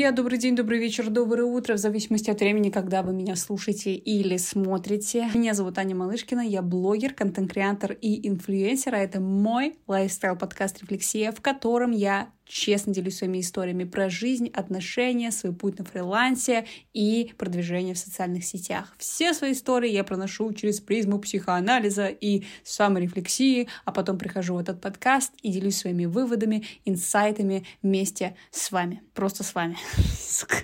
друзья! Добрый день, добрый вечер, доброе утро, в зависимости от времени, когда вы меня слушаете или смотрите. Меня зовут Аня Малышкина, я блогер, контент-креатор и инфлюенсер, а это мой лайфстайл-подкаст «Рефлексия», в котором я честно делюсь своими историями про жизнь, отношения, свой путь на фрилансе и продвижение в социальных сетях. Все свои истории я проношу через призму психоанализа и саморефлексии, а потом прихожу в этот подкаст и делюсь своими выводами, инсайтами вместе с вами. Просто с вами.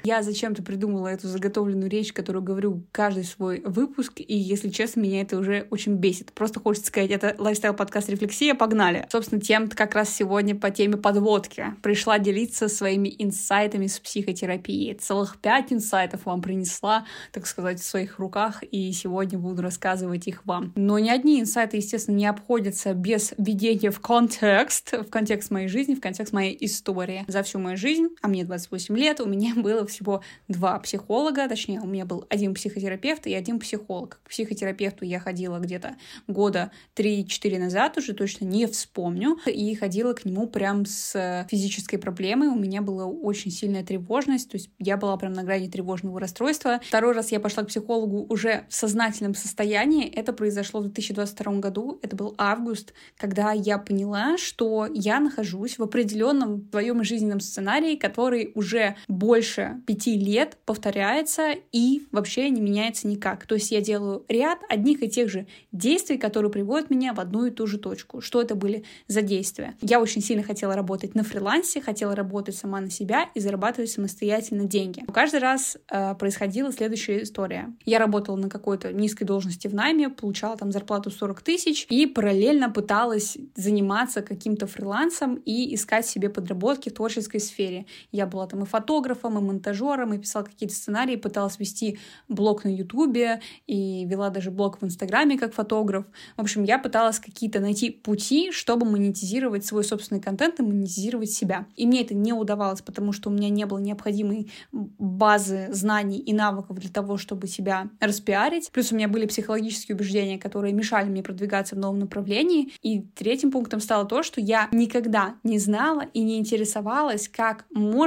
Я зачем-то придумала эту заготовленную речь, которую говорю каждый свой выпуск, и, если честно, меня это уже очень бесит. Просто хочется сказать, это лайфстайл-подкаст «Рефлексия», погнали! Собственно, тем как раз сегодня по теме подводки пришла делиться своими инсайтами с психотерапии. Целых пять инсайтов вам принесла, так сказать, в своих руках, и сегодня буду рассказывать их вам. Но ни одни инсайты, естественно, не обходятся без введения в контекст, в контекст моей жизни, в контекст моей истории. За всю мою жизнь, а мне 28 лет, у меня было всего два психолога, точнее, у меня был один психотерапевт и один психолог. К психотерапевту я ходила где-то года 3-4 назад, уже точно не вспомню, и ходила к нему прям с физическим физической проблемой, у меня была очень сильная тревожность, то есть я была прям на грани тревожного расстройства. Второй раз я пошла к психологу уже в сознательном состоянии, это произошло в 2022 году, это был август, когда я поняла, что я нахожусь в определенном своем жизненном сценарии, который уже больше пяти лет повторяется и вообще не меняется никак. То есть я делаю ряд одних и тех же действий, которые приводят меня в одну и ту же точку. Что это были за действия? Я очень сильно хотела работать на фрилансе, хотела работать сама на себя и зарабатывать самостоятельно деньги. Каждый раз э, происходила следующая история. Я работала на какой-то низкой должности в найме, получала там зарплату 40 тысяч и параллельно пыталась заниматься каким-то фрилансом и искать себе подработки в творческой сфере. Я была там и фотографом, и монтажером, и писала какие-то сценарии, пыталась вести блог на Ютубе и вела даже блог в Инстаграме как фотограф. В общем, я пыталась какие-то найти пути, чтобы монетизировать свой собственный контент и монетизировать себя. И мне это не удавалось, потому что у меня не было необходимой базы знаний и навыков для того, чтобы себя распиарить. Плюс у меня были психологические убеждения, которые мешали мне продвигаться в новом направлении. И третьим пунктом стало то, что я никогда не знала и не интересовалась, как можно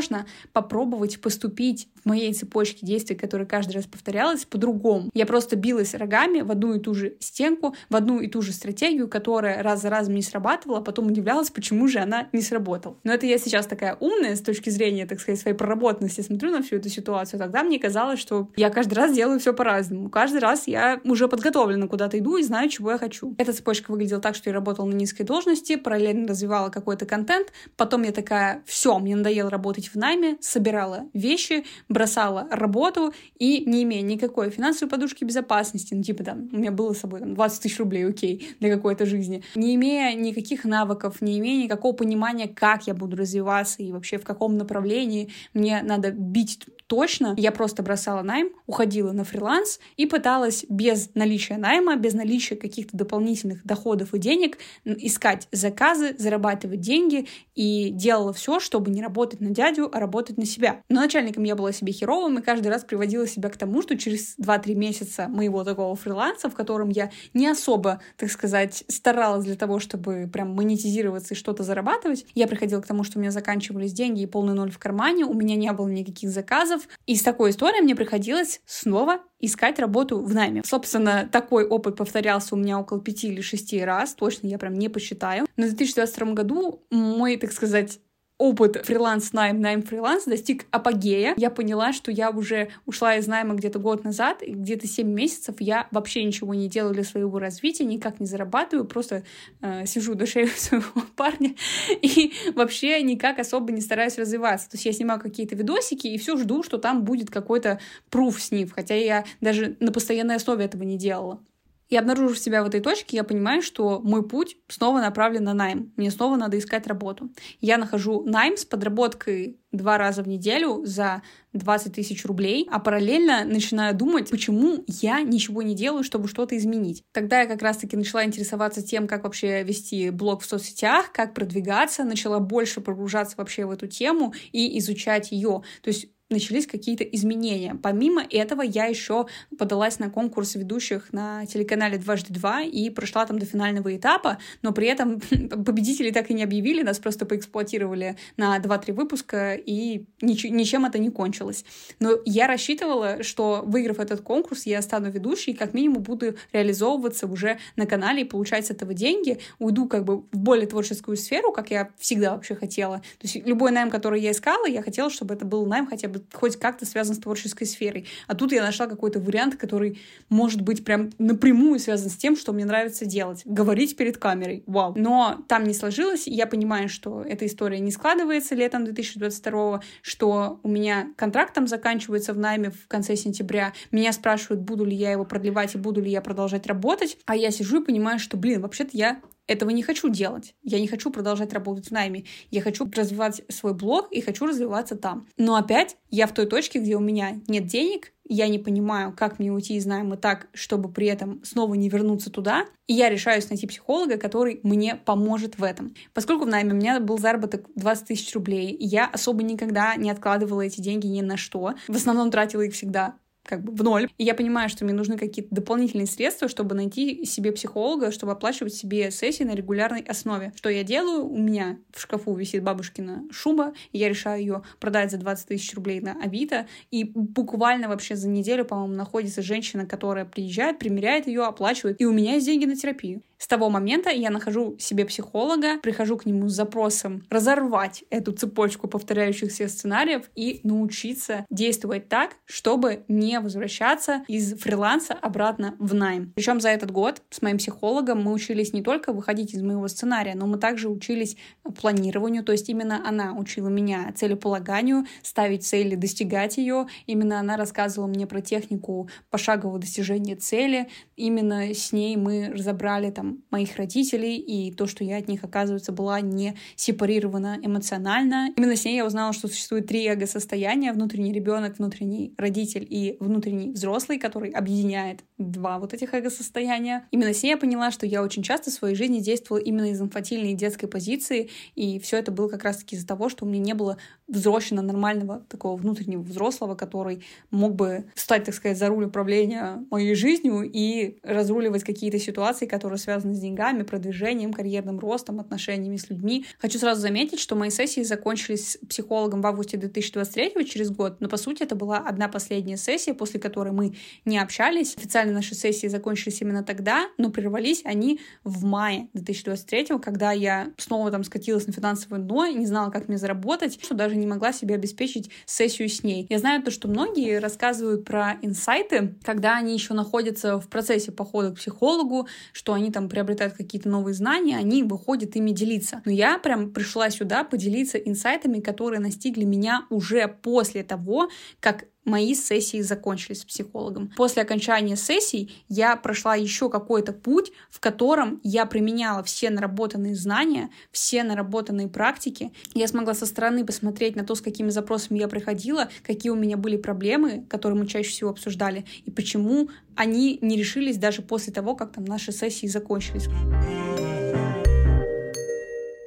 попробовать поступить в моей цепочке действий, которая каждый раз повторялась, по-другому. Я просто билась рогами в одну и ту же стенку, в одну и ту же стратегию, которая раз за разом не срабатывала, а потом удивлялась, почему же она не сработала. Но это я сейчас такая умная с точки зрения, так сказать, своей проработанности смотрю на всю эту ситуацию. Тогда мне казалось, что я каждый раз делаю все по-разному. Каждый раз я уже подготовлена куда-то иду и знаю, чего я хочу. Эта цепочка выглядела так, что я работала на низкой должности, параллельно развивала какой-то контент. Потом я такая, все, мне надоело работать в найме, собирала вещи, бросала работу и не имея никакой финансовой подушки безопасности, ну типа там, у меня было с собой там 20 тысяч рублей, окей, для какой-то жизни, не имея никаких навыков, не имея никакого понимания, как я буду развиваться и вообще в каком направлении мне надо бить точно. Я просто бросала найм, уходила на фриланс и пыталась без наличия найма, без наличия каких-то дополнительных доходов и денег искать заказы, зарабатывать деньги и делала все, чтобы не работать на дядю, а работать на себя. Но начальником я была себе херовым и каждый раз приводила себя к тому, что через 2-3 месяца моего такого фриланса, в котором я не особо, так сказать, старалась для того, чтобы прям монетизироваться и что-то зарабатывать, я приходила к тому, что у меня заканчивались деньги и полный ноль в кармане, у меня не было никаких заказов, заказов. И с такой историей мне приходилось снова искать работу в найме. Собственно, такой опыт повторялся у меня около пяти или шести раз, точно я прям не посчитаю. Но в 2022 году мой, так сказать, опыт фриланс-найм, найм-фриланс достиг апогея. Я поняла, что я уже ушла из найма где-то год назад, и где-то 7 месяцев я вообще ничего не делаю для своего развития, никак не зарабатываю, просто э, сижу до шеи своего парня и вообще никак особо не стараюсь развиваться. То есть я снимаю какие-то видосики и все жду, что там будет какой-то пруф с ним, хотя я даже на постоянной основе этого не делала. И обнаружив себя в этой точке, я понимаю, что мой путь снова направлен на найм. Мне снова надо искать работу. Я нахожу найм с подработкой два раза в неделю за 20 тысяч рублей, а параллельно начинаю думать, почему я ничего не делаю, чтобы что-то изменить. Тогда я как раз-таки начала интересоваться тем, как вообще вести блог в соцсетях, как продвигаться, начала больше погружаться вообще в эту тему и изучать ее. То есть начались какие-то изменения. Помимо этого, я еще подалась на конкурс ведущих на телеканале «Дважды два» и прошла там до финального этапа, но при этом победителей так и не объявили, нас просто поэксплуатировали на 2-3 выпуска, и нич- ничем это не кончилось. Но я рассчитывала, что, выиграв этот конкурс, я стану ведущей как минимум буду реализовываться уже на канале и получать с этого деньги, уйду как бы в более творческую сферу, как я всегда вообще хотела. То есть любой найм, который я искала, я хотела, чтобы это был найм хотя бы хоть как-то связан с творческой сферой. А тут я нашла какой-то вариант, который может быть прям напрямую связан с тем, что мне нравится делать. Говорить перед камерой. Вау. Но там не сложилось. Я понимаю, что эта история не складывается летом 2022, что у меня контракт там заканчивается в найме в конце сентября. Меня спрашивают, буду ли я его продлевать и буду ли я продолжать работать. А я сижу и понимаю, что, блин, вообще-то я этого не хочу делать. Я не хочу продолжать работать в найме. Я хочу развивать свой блог и хочу развиваться там. Но опять я в той точке, где у меня нет денег, я не понимаю, как мне уйти из найма так, чтобы при этом снова не вернуться туда, и я решаюсь найти психолога, который мне поможет в этом. Поскольку в найме у меня был заработок 20 тысяч рублей, я особо никогда не откладывала эти деньги ни на что. В основном тратила их всегда как бы в ноль. И я понимаю, что мне нужны какие-то дополнительные средства, чтобы найти себе психолога, чтобы оплачивать себе сессии на регулярной основе. Что я делаю? У меня в шкафу висит бабушкина шуба, и я решаю ее продать за 20 тысяч рублей на Авито. И буквально вообще за неделю, по-моему, находится женщина, которая приезжает, примеряет ее, оплачивает. И у меня есть деньги на терапию. С того момента я нахожу себе психолога, прихожу к нему с запросом разорвать эту цепочку повторяющихся сценариев и научиться действовать так, чтобы не возвращаться из фриланса обратно в найм. Причем за этот год с моим психологом мы учились не только выходить из моего сценария, но мы также учились планированию, то есть именно она учила меня целеполаганию, ставить цели, достигать ее. Именно она рассказывала мне про технику пошагового достижения цели. Именно с ней мы разобрали там моих родителей, и то, что я от них, оказывается, была не сепарирована эмоционально. Именно с ней я узнала, что существует три эго-состояния. Внутренний ребенок, внутренний родитель и внутренний взрослый, который объединяет два вот этих эго-состояния. Именно с ней я поняла, что я очень часто в своей жизни действовала именно из инфантильной детской позиции, и все это было как раз-таки из-за того, что у меня не было взросшего нормального такого внутреннего взрослого, который мог бы встать, так сказать, за руль управления моей жизнью и разруливать какие-то ситуации, которые связаны с деньгами, продвижением, карьерным ростом, отношениями с людьми. Хочу сразу заметить, что мои сессии закончились психологом в августе 2023 через год, но по сути это была одна последняя сессия, после которой мы не общались. Официально наши сессии закончились именно тогда, но прервались они в мае 2023, когда я снова там скатилась на финансовое дно не знала, как мне заработать, что даже не могла себе обеспечить сессию с ней. Я знаю то, что многие рассказывают про инсайты, когда они еще находятся в процессе похода к психологу, что они там приобретают какие-то новые знания, они выходят ими делиться. Но я прям пришла сюда поделиться инсайтами, которые настигли меня уже после того, как мои сессии закончились с психологом. После окончания сессий я прошла еще какой-то путь, в котором я применяла все наработанные знания, все наработанные практики. Я смогла со стороны посмотреть на то, с какими запросами я приходила, какие у меня были проблемы, которые мы чаще всего обсуждали, и почему они не решились даже после того, как там наши сессии закончились.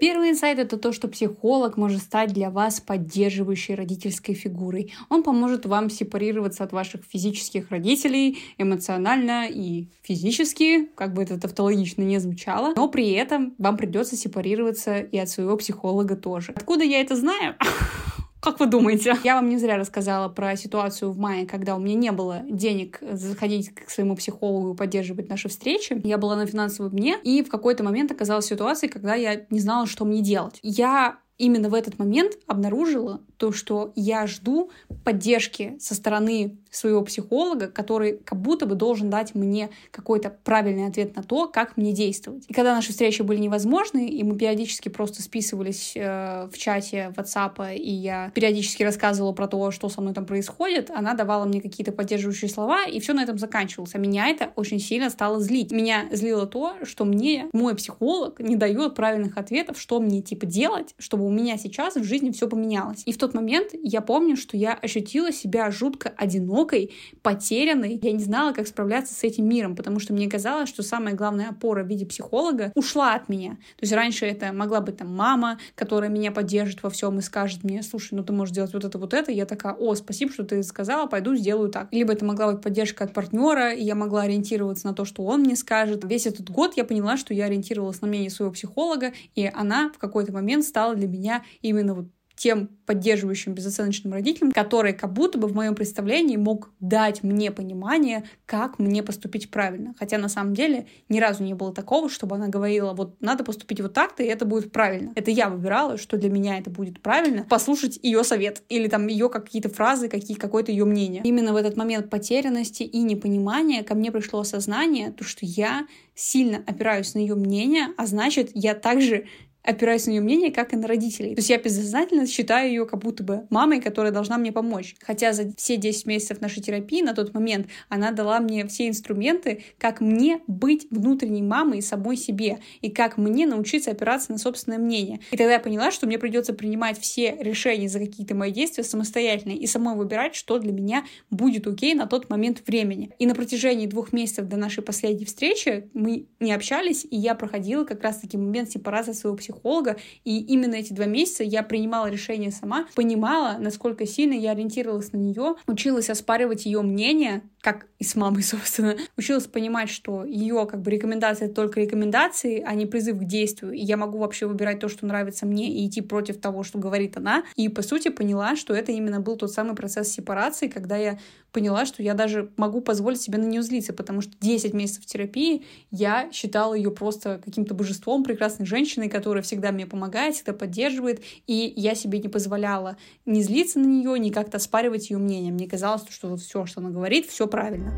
Первый инсайт — это то, что психолог может стать для вас поддерживающей родительской фигурой. Он поможет вам сепарироваться от ваших физических родителей эмоционально и физически, как бы это тавтологично не звучало, но при этом вам придется сепарироваться и от своего психолога тоже. Откуда я это знаю? Как вы думаете? Я вам не зря рассказала про ситуацию в мае, когда у меня не было денег заходить к своему психологу и поддерживать наши встречи. Я была на финансовом дне, и в какой-то момент оказалась ситуация, когда я не знала, что мне делать. Я именно в этот момент обнаружила то, что я жду поддержки со стороны своего психолога, который как будто бы должен дать мне какой-то правильный ответ на то, как мне действовать. И когда наши встречи были невозможны, и мы периодически просто списывались э, в чате WhatsApp, и я периодически рассказывала про то, что со мной там происходит, она давала мне какие-то поддерживающие слова, и все на этом заканчивалось. А меня это очень сильно стало злить. Меня злило то, что мне мой психолог не дает правильных ответов, что мне типа делать, чтобы у меня сейчас в жизни все поменялось. И в тот момент я помню, что я ощутила себя жутко одиноко, одинокой, потерянной. Я не знала, как справляться с этим миром, потому что мне казалось, что самая главная опора в виде психолога ушла от меня. То есть раньше это могла быть там мама, которая меня поддержит во всем и скажет мне, слушай, ну ты можешь делать вот это, вот это. Я такая, о, спасибо, что ты сказала, пойду сделаю так. Либо это могла быть поддержка от партнера, и я могла ориентироваться на то, что он мне скажет. Весь этот год я поняла, что я ориентировалась на мнение своего психолога, и она в какой-то момент стала для меня именно вот тем поддерживающим безоценочным родителем, который как будто бы в моем представлении мог дать мне понимание, как мне поступить правильно. Хотя на самом деле ни разу не было такого, чтобы она говорила, вот надо поступить вот так-то, и это будет правильно. Это я выбирала, что для меня это будет правильно, послушать ее совет или там ее какие-то фразы, какие, какое-то ее мнение. Именно в этот момент потерянности и непонимания ко мне пришло осознание, то, что я сильно опираюсь на ее мнение, а значит, я также опираюсь на ее мнение, как и на родителей. То есть я бессознательно считаю ее как будто бы мамой, которая должна мне помочь. Хотя за все 10 месяцев нашей терапии на тот момент она дала мне все инструменты, как мне быть внутренней мамой самой себе, и как мне научиться опираться на собственное мнение. И тогда я поняла, что мне придется принимать все решения за какие-то мои действия самостоятельно и самой выбирать, что для меня будет окей на тот момент времени. И на протяжении двух месяцев до нашей последней встречи мы не общались, и я проходила как раз-таки момент сепарации своего психолога психолога, и именно эти два месяца я принимала решение сама, понимала, насколько сильно я ориентировалась на нее, училась оспаривать ее мнение, как и с мамой, собственно, училась понимать, что ее как бы рекомендации это только рекомендации, а не призыв к действию. И я могу вообще выбирать то, что нравится мне, и идти против того, что говорит она. И, по сути, поняла, что это именно был тот самый процесс сепарации, когда я поняла, что я даже могу позволить себе на нее злиться, потому что 10 месяцев терапии я считала ее просто каким-то божеством, прекрасной женщиной, которая всегда мне помогает, всегда поддерживает, и я себе не позволяла не злиться на нее, не как-то оспаривать ее мнение. Мне казалось, что вот все, что она говорит, все правильно.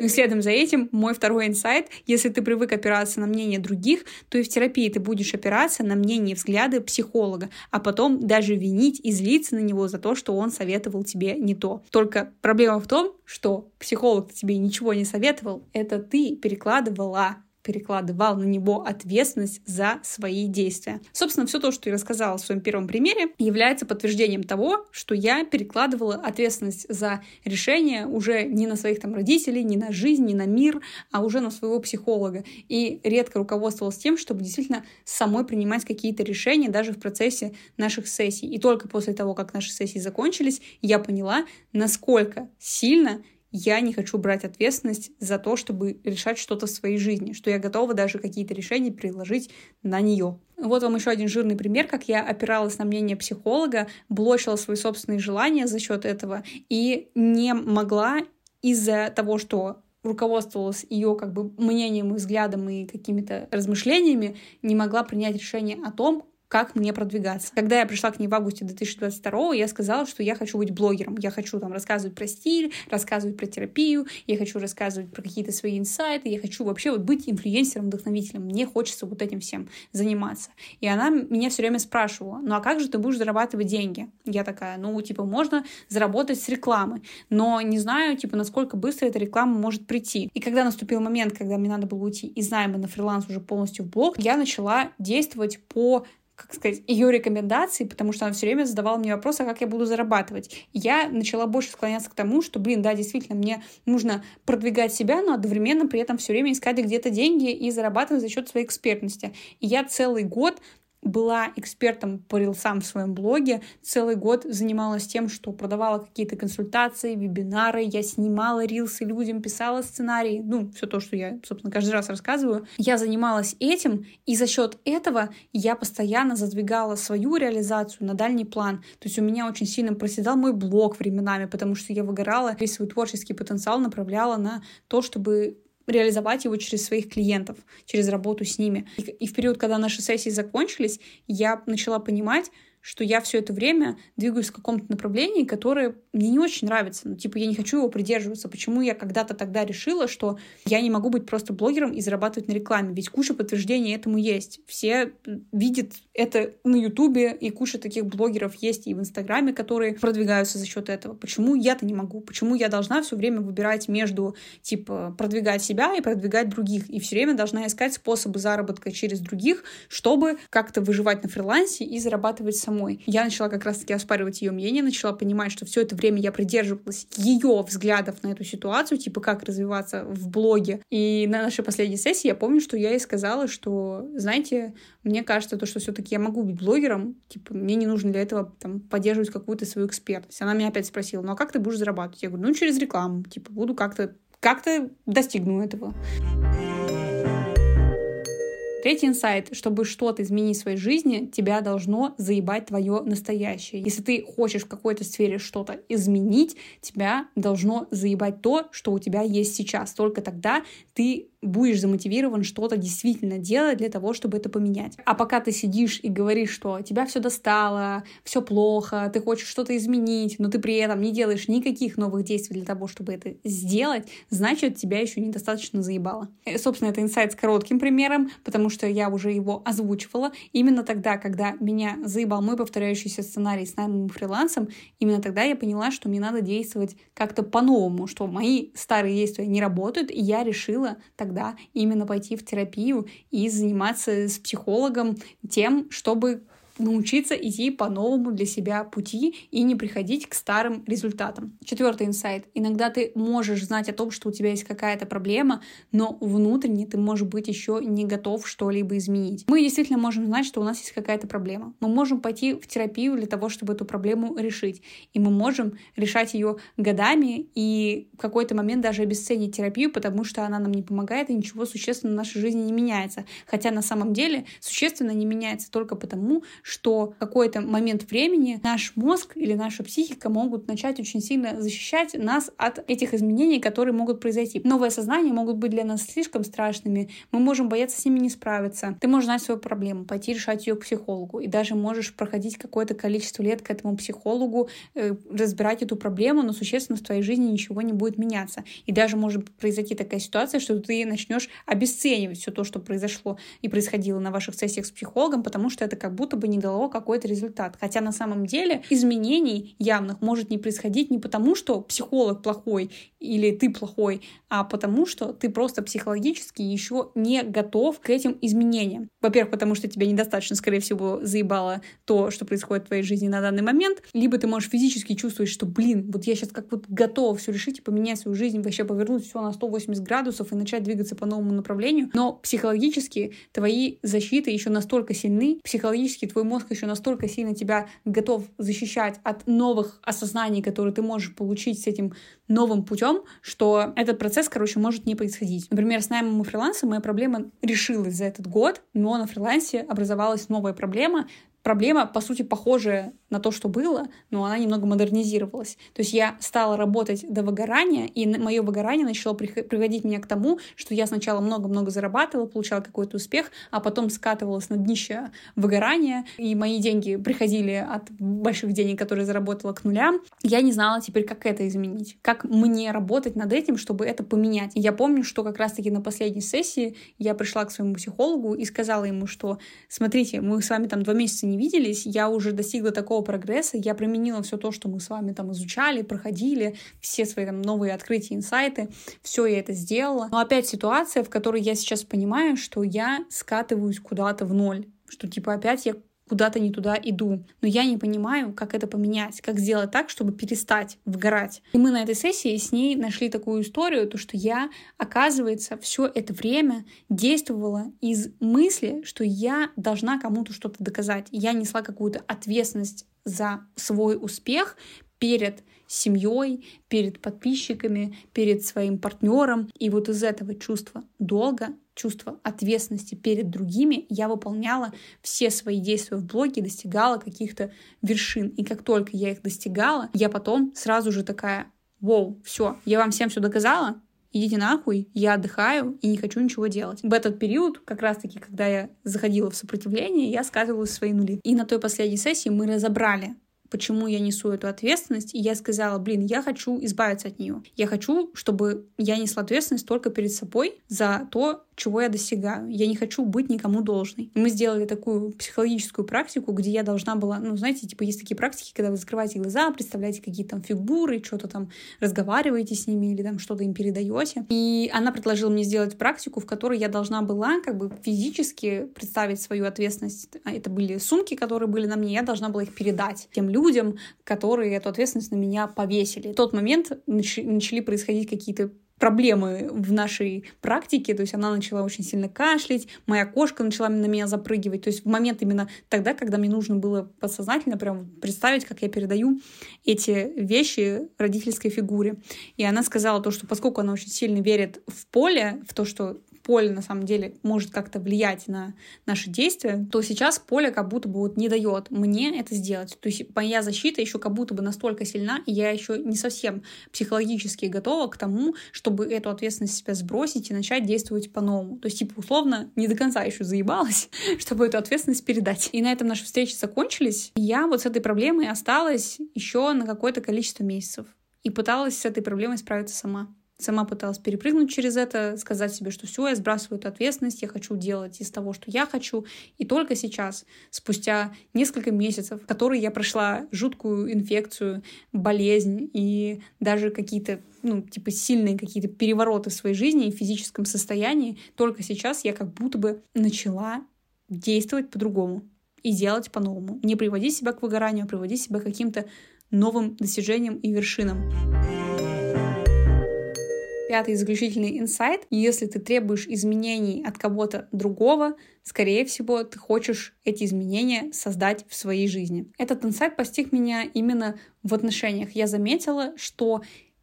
И следом за этим мой второй инсайт. Если ты привык опираться на мнение других, то и в терапии ты будешь опираться на мнение и взгляды психолога, а потом даже винить и злиться на него за то, что он советовал тебе не то. Только проблема в том, что психолог тебе ничего не советовал, это ты перекладывала перекладывал на него ответственность за свои действия. Собственно, все то, что я рассказала в своем первом примере, является подтверждением того, что я перекладывала ответственность за решение уже не на своих там родителей, не на жизнь, не на мир, а уже на своего психолога. И редко руководствовалась тем, чтобы действительно самой принимать какие-то решения даже в процессе наших сессий. И только после того, как наши сессии закончились, я поняла, насколько сильно я не хочу брать ответственность за то, чтобы решать что-то в своей жизни, что я готова даже какие-то решения приложить на нее. Вот вам еще один жирный пример, как я опиралась на мнение психолога, блочила свои собственные желания за счет этого и не могла из-за того, что руководствовалась ее как бы мнением и взглядом и какими-то размышлениями, не могла принять решение о том, как мне продвигаться. Когда я пришла к ней в августе 2022, я сказала, что я хочу быть блогером. Я хочу там рассказывать про стиль, рассказывать про терапию, я хочу рассказывать про какие-то свои инсайты, я хочу вообще вот быть инфлюенсером, вдохновителем. Мне хочется вот этим всем заниматься. И она меня все время спрашивала, ну а как же ты будешь зарабатывать деньги? Я такая, ну типа можно заработать с рекламы, но не знаю, типа насколько быстро эта реклама может прийти. И когда наступил момент, когда мне надо было уйти из найма на фриланс уже полностью в блог, я начала действовать по как сказать, ее рекомендации, потому что она все время задавала мне вопросы, а как я буду зарабатывать. Я начала больше склоняться к тому, что, блин, да, действительно, мне нужно продвигать себя, но одновременно при этом все время искать где-то деньги и зарабатывать за счет своей экспертности. И я целый год была экспертом по рилсам в своем блоге, целый год занималась тем, что продавала какие-то консультации, вебинары, я снимала рилсы людям, писала сценарии, ну, все то, что я, собственно, каждый раз рассказываю. Я занималась этим, и за счет этого я постоянно задвигала свою реализацию на дальний план. То есть у меня очень сильно проседал мой блог временами, потому что я выгорала, весь свой творческий потенциал направляла на то, чтобы реализовать его через своих клиентов, через работу с ними. И, в период, когда наши сессии закончились, я начала понимать, что я все это время двигаюсь в каком-то направлении, которое мне не очень нравится. Ну, типа, я не хочу его придерживаться. Почему я когда-то тогда решила, что я не могу быть просто блогером и зарабатывать на рекламе? Ведь куча подтверждений этому есть. Все видят это на Ютубе, и куча таких блогеров есть и в Инстаграме, которые продвигаются за счет этого. Почему я-то не могу? Почему я должна все время выбирать между, типа, продвигать себя и продвигать других? И все время должна искать способы заработка через других, чтобы как-то выживать на фрилансе и зарабатывать самой. Я начала как раз-таки оспаривать ее мнение, начала понимать, что все это время я придерживалась ее взглядов на эту ситуацию, типа как развиваться в блоге. И на нашей последней сессии я помню, что я ей сказала, что, знаете, мне кажется, то, что все-таки я могу быть блогером, типа, мне не нужно для этого там, поддерживать какую-то свою экспертность. Она меня опять спросила, ну а как ты будешь зарабатывать? Я говорю, ну через рекламу, типа, буду как-то как-то достигну этого. Третий инсайт. Чтобы что-то изменить в своей жизни, тебя должно заебать твое настоящее. Если ты хочешь в какой-то сфере что-то изменить, тебя должно заебать то, что у тебя есть сейчас. Только тогда ты будешь замотивирован что-то действительно делать для того, чтобы это поменять. А пока ты сидишь и говоришь, что тебя все достало, все плохо, ты хочешь что-то изменить, но ты при этом не делаешь никаких новых действий для того, чтобы это сделать, значит, тебя еще недостаточно заебало. И, э, собственно, это инсайт с коротким примером, потому что я уже его озвучивала. Именно тогда, когда меня заебал мой повторяющийся сценарий с наймом фрилансом, именно тогда я поняла, что мне надо действовать как-то по-новому, что мои старые действия не работают, и я решила тогда именно пойти в терапию и заниматься с психологом тем, чтобы научиться идти по новому для себя пути и не приходить к старым результатам. Четвертый инсайт. Иногда ты можешь знать о том, что у тебя есть какая-то проблема, но внутренне ты можешь быть еще не готов что-либо изменить. Мы действительно можем знать, что у нас есть какая-то проблема. Мы можем пойти в терапию для того, чтобы эту проблему решить. И мы можем решать ее годами и в какой-то момент даже обесценить терапию, потому что она нам не помогает и ничего существенно в нашей жизни не меняется. Хотя на самом деле существенно не меняется только потому, что в какой-то момент времени наш мозг или наша психика могут начать очень сильно защищать нас от этих изменений, которые могут произойти. Новые сознания могут быть для нас слишком страшными, мы можем бояться с ними не справиться. Ты можешь знать свою проблему, пойти решать ее к психологу, и даже можешь проходить какое-то количество лет к этому психологу, э, разбирать эту проблему, но существенно в твоей жизни ничего не будет меняться. И даже может произойти такая ситуация, что ты начнешь обесценивать все то, что произошло и происходило на ваших сессиях с психологом, потому что это как будто бы не не дало какой-то результат. Хотя на самом деле изменений явных может не происходить не потому, что психолог плохой или ты плохой, а потому что ты просто психологически еще не готов к этим изменениям. Во-первых, потому что тебя недостаточно, скорее всего, заебало то, что происходит в твоей жизни на данный момент, либо ты можешь физически чувствовать, что, блин, вот я сейчас как вот готов все решить и поменять свою жизнь, вообще повернуть все на 180 градусов и начать двигаться по новому направлению, но психологически твои защиты еще настолько сильны, психологически твой мозг еще настолько сильно тебя готов защищать от новых осознаний, которые ты можешь получить с этим новым путем, что этот процесс, короче, может не происходить. Например, с наймом и фрилансом моя проблема решилась за этот год, но на фрилансе образовалась новая проблема, проблема, по сути, похожая на то, что было, но она немного модернизировалась. То есть я стала работать до выгорания, и мое выгорание начало приводить меня к тому, что я сначала много-много зарабатывала, получала какой-то успех, а потом скатывалась на днище выгорания, и мои деньги приходили от больших денег, которые заработала к нулям. Я не знала теперь, как это изменить, как мне работать над этим, чтобы это поменять. И я помню, что как раз-таки на последней сессии я пришла к своему психологу и сказала ему, что смотрите, мы с вами там два месяца не виделись, я уже достигла такого прогресса. Я применила все то, что мы с вами там изучали, проходили, все свои там новые открытия, инсайты, все я это сделала. Но опять ситуация, в которой я сейчас понимаю, что я скатываюсь куда-то в ноль, что типа опять я куда-то не туда иду. Но я не понимаю, как это поменять, как сделать так, чтобы перестать вгорать. И мы на этой сессии с ней нашли такую историю, то что я, оказывается, все это время действовала из мысли, что я должна кому-то что-то доказать. Я несла какую-то ответственность за свой успех перед семьей, перед подписчиками, перед своим партнером. И вот из этого чувства долга, чувства ответственности перед другими я выполняла все свои действия в блоге, достигала каких-то вершин. И как только я их достигала, я потом сразу же такая, Воу, все, я вам всем все доказала, идите нахуй, я отдыхаю и не хочу ничего делать. В этот период, как раз-таки, когда я заходила в сопротивление, я скатывалась в свои нули. И на той последней сессии мы разобрали почему я несу эту ответственность, и я сказала, блин, я хочу избавиться от нее. Я хочу, чтобы я несла ответственность только перед собой за то, чего я достигаю. Я не хочу быть никому должной. Мы сделали такую психологическую практику, где я должна была, ну, знаете, типа есть такие практики, когда вы закрываете глаза, представляете какие-то там фигуры, что-то там разговариваете с ними или там что-то им передаете. И она предложила мне сделать практику, в которой я должна была как бы физически представить свою ответственность. А это были сумки, которые были на мне, я должна была их передать тем людям, которые эту ответственность на меня повесили. В тот момент начали происходить какие-то проблемы в нашей практике, то есть она начала очень сильно кашлять, моя кошка начала на меня запрыгивать, то есть в момент именно тогда, когда мне нужно было подсознательно прям представить, как я передаю эти вещи родительской фигуре. И она сказала то, что поскольку она очень сильно верит в поле, в то, что поле на самом деле может как-то влиять на наши действия, то сейчас поле как будто бы вот не дает мне это сделать. То есть моя защита еще как будто бы настолько сильна, и я еще не совсем психологически готова к тому, чтобы эту ответственность себя сбросить и начать действовать по-новому. То есть, типа, условно, не до конца еще заебалась, чтобы эту ответственность передать. И на этом наши встречи закончились. И я вот с этой проблемой осталась еще на какое-то количество месяцев и пыталась с этой проблемой справиться сама. Сама пыталась перепрыгнуть через это, сказать себе, что все, я сбрасываю эту ответственность, я хочу делать из того, что я хочу. И только сейчас, спустя несколько месяцев, в которые я прошла жуткую инфекцию, болезнь и даже какие-то ну, типа, сильные какие-то перевороты в своей жизни и физическом состоянии, только сейчас я как будто бы начала действовать по-другому и делать по-новому. Не приводить себя к выгоранию, а приводить себя к каким-то новым достижениям и вершинам. Пятый заключительный инсайт. Если ты требуешь изменений от кого-то другого, скорее всего, ты хочешь эти изменения создать в своей жизни. Этот инсайт постиг меня именно в отношениях. Я заметила, что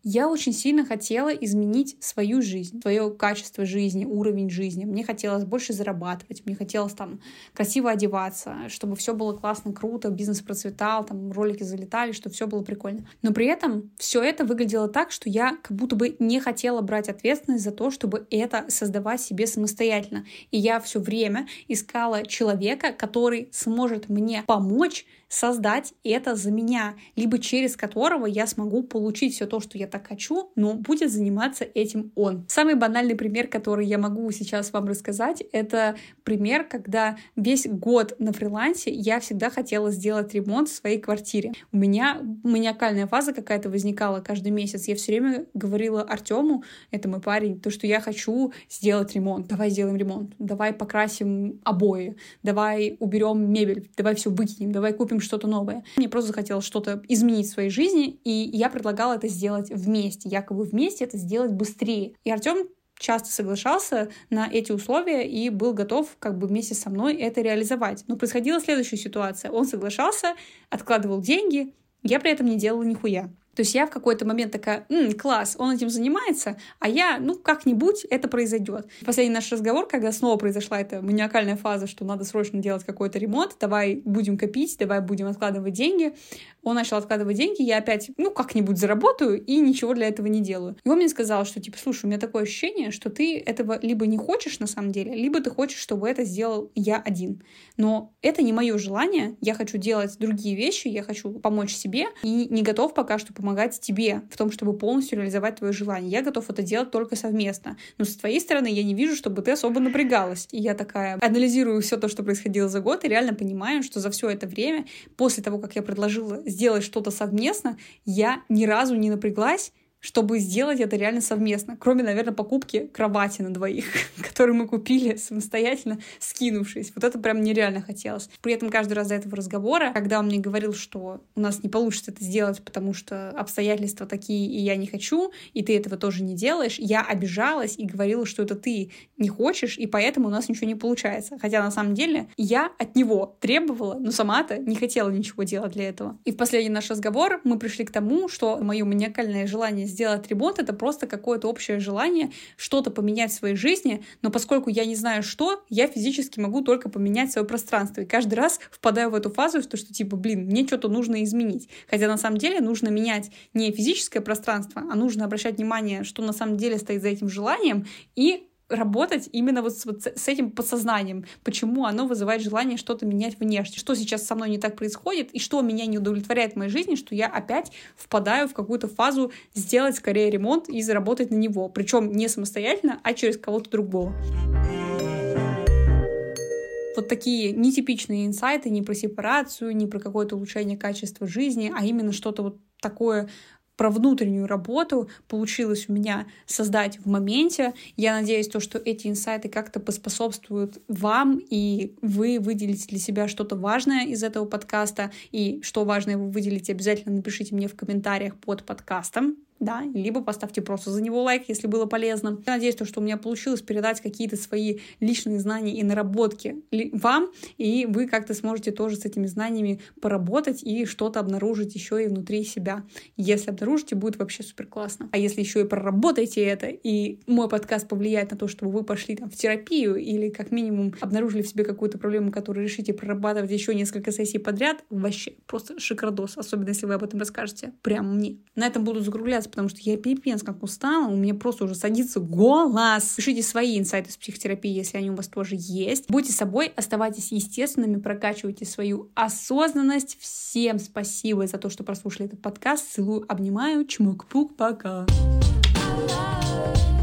я очень сильно хотела изменить свою жизнь, свое качество жизни, уровень жизни. Мне хотелось больше зарабатывать, мне хотелось там красиво одеваться, чтобы все было классно, круто, бизнес процветал, там ролики залетали, чтобы все было прикольно. Но при этом все это выглядело так, что я как будто бы не хотела брать ответственность за то, чтобы это создавать себе самостоятельно. И я все время искала человека, который сможет мне помочь создать это за меня, либо через которого я смогу получить все то, что я так хочу, но будет заниматься этим он. Самый банальный пример, который я могу сейчас вам рассказать, это пример, когда весь год на фрилансе я всегда хотела сделать ремонт в своей квартире. У меня маниакальная фаза какая-то возникала каждый месяц. Я все время говорила Артему, это мой парень, то, что я хочу сделать ремонт. Давай сделаем ремонт. Давай покрасим обои. Давай уберем мебель. Давай все выкинем. Давай купим что-то новое. Мне просто захотелось что-то изменить в своей жизни, и я предлагала это сделать вместе, якобы вместе это сделать быстрее. И Артем часто соглашался на эти условия и был готов как бы вместе со мной это реализовать. Но происходила следующая ситуация. Он соглашался, откладывал деньги, я при этом не делала нихуя. То есть я в какой-то момент такая, М, класс, он этим занимается, а я, ну, как-нибудь это произойдет. Последний наш разговор, когда снова произошла эта маниакальная фаза, что надо срочно делать какой-то ремонт, давай будем копить, давай будем откладывать деньги. Он начал откладывать деньги, я опять, ну, как-нибудь заработаю и ничего для этого не делаю. И он мне сказал, что, типа, слушай, у меня такое ощущение, что ты этого либо не хочешь на самом деле, либо ты хочешь, чтобы это сделал я один. Но это не мое желание, я хочу делать другие вещи, я хочу помочь себе и не готов пока что помогать тебе в том, чтобы полностью реализовать твое желание. Я готов это делать только совместно. Но с твоей стороны я не вижу, чтобы ты особо напрягалась. И я такая анализирую все то, что происходило за год, и реально понимаю, что за все это время, после того, как я предложила сделать что-то совместно, я ни разу не напряглась, чтобы сделать это реально совместно. Кроме, наверное, покупки кровати на двоих, которую мы купили самостоятельно, скинувшись. Вот это прям нереально хотелось. При этом каждый раз до этого разговора, когда он мне говорил, что у нас не получится это сделать, потому что обстоятельства такие, и я не хочу, и ты этого тоже не делаешь, я обижалась и говорила, что это ты не хочешь, и поэтому у нас ничего не получается. Хотя на самом деле я от него требовала, но сама-то не хотела ничего делать для этого. И в последний наш разговор мы пришли к тому, что мое маниакальное желание сделать ремонт, это просто какое-то общее желание что-то поменять в своей жизни, но поскольку я не знаю что, я физически могу только поменять свое пространство. И каждый раз впадаю в эту фазу, что, что типа, блин, мне что-то нужно изменить. Хотя на самом деле нужно менять не физическое пространство, а нужно обращать внимание, что на самом деле стоит за этим желанием, и работать именно вот с, вот с этим подсознанием, почему оно вызывает желание что-то менять внешне, что сейчас со мной не так происходит, и что меня не удовлетворяет в моей жизни, что я опять впадаю в какую-то фазу сделать скорее ремонт и заработать на него, причем не самостоятельно, а через кого-то другого. Вот такие нетипичные инсайты не про сепарацию, не про какое-то улучшение качества жизни, а именно что-то вот такое про внутреннюю работу получилось у меня создать в моменте. Я надеюсь, то, что эти инсайты как-то поспособствуют вам, и вы выделите для себя что-то важное из этого подкаста. И что важное вы выделите, обязательно напишите мне в комментариях под подкастом да, либо поставьте просто за него лайк, если было полезно. Я надеюсь, что у меня получилось передать какие-то свои личные знания и наработки вам, и вы как-то сможете тоже с этими знаниями поработать и что-то обнаружить еще и внутри себя. Если обнаружите, будет вообще супер классно. А если еще и проработаете это, и мой подкаст повлияет на то, чтобы вы пошли там в терапию или как минимум обнаружили в себе какую-то проблему, которую решите прорабатывать еще несколько сессий подряд, вообще просто шикардос, особенно если вы об этом расскажете прямо мне. На этом буду закругляться сейчас, потому что я пипец как устала, у меня просто уже садится голос. Пишите свои инсайты с психотерапии, если они у вас тоже есть. Будьте собой, оставайтесь естественными, прокачивайте свою осознанность. Всем спасибо за то, что прослушали этот подкаст. Целую, обнимаю, чмок-пук, пока. Пока.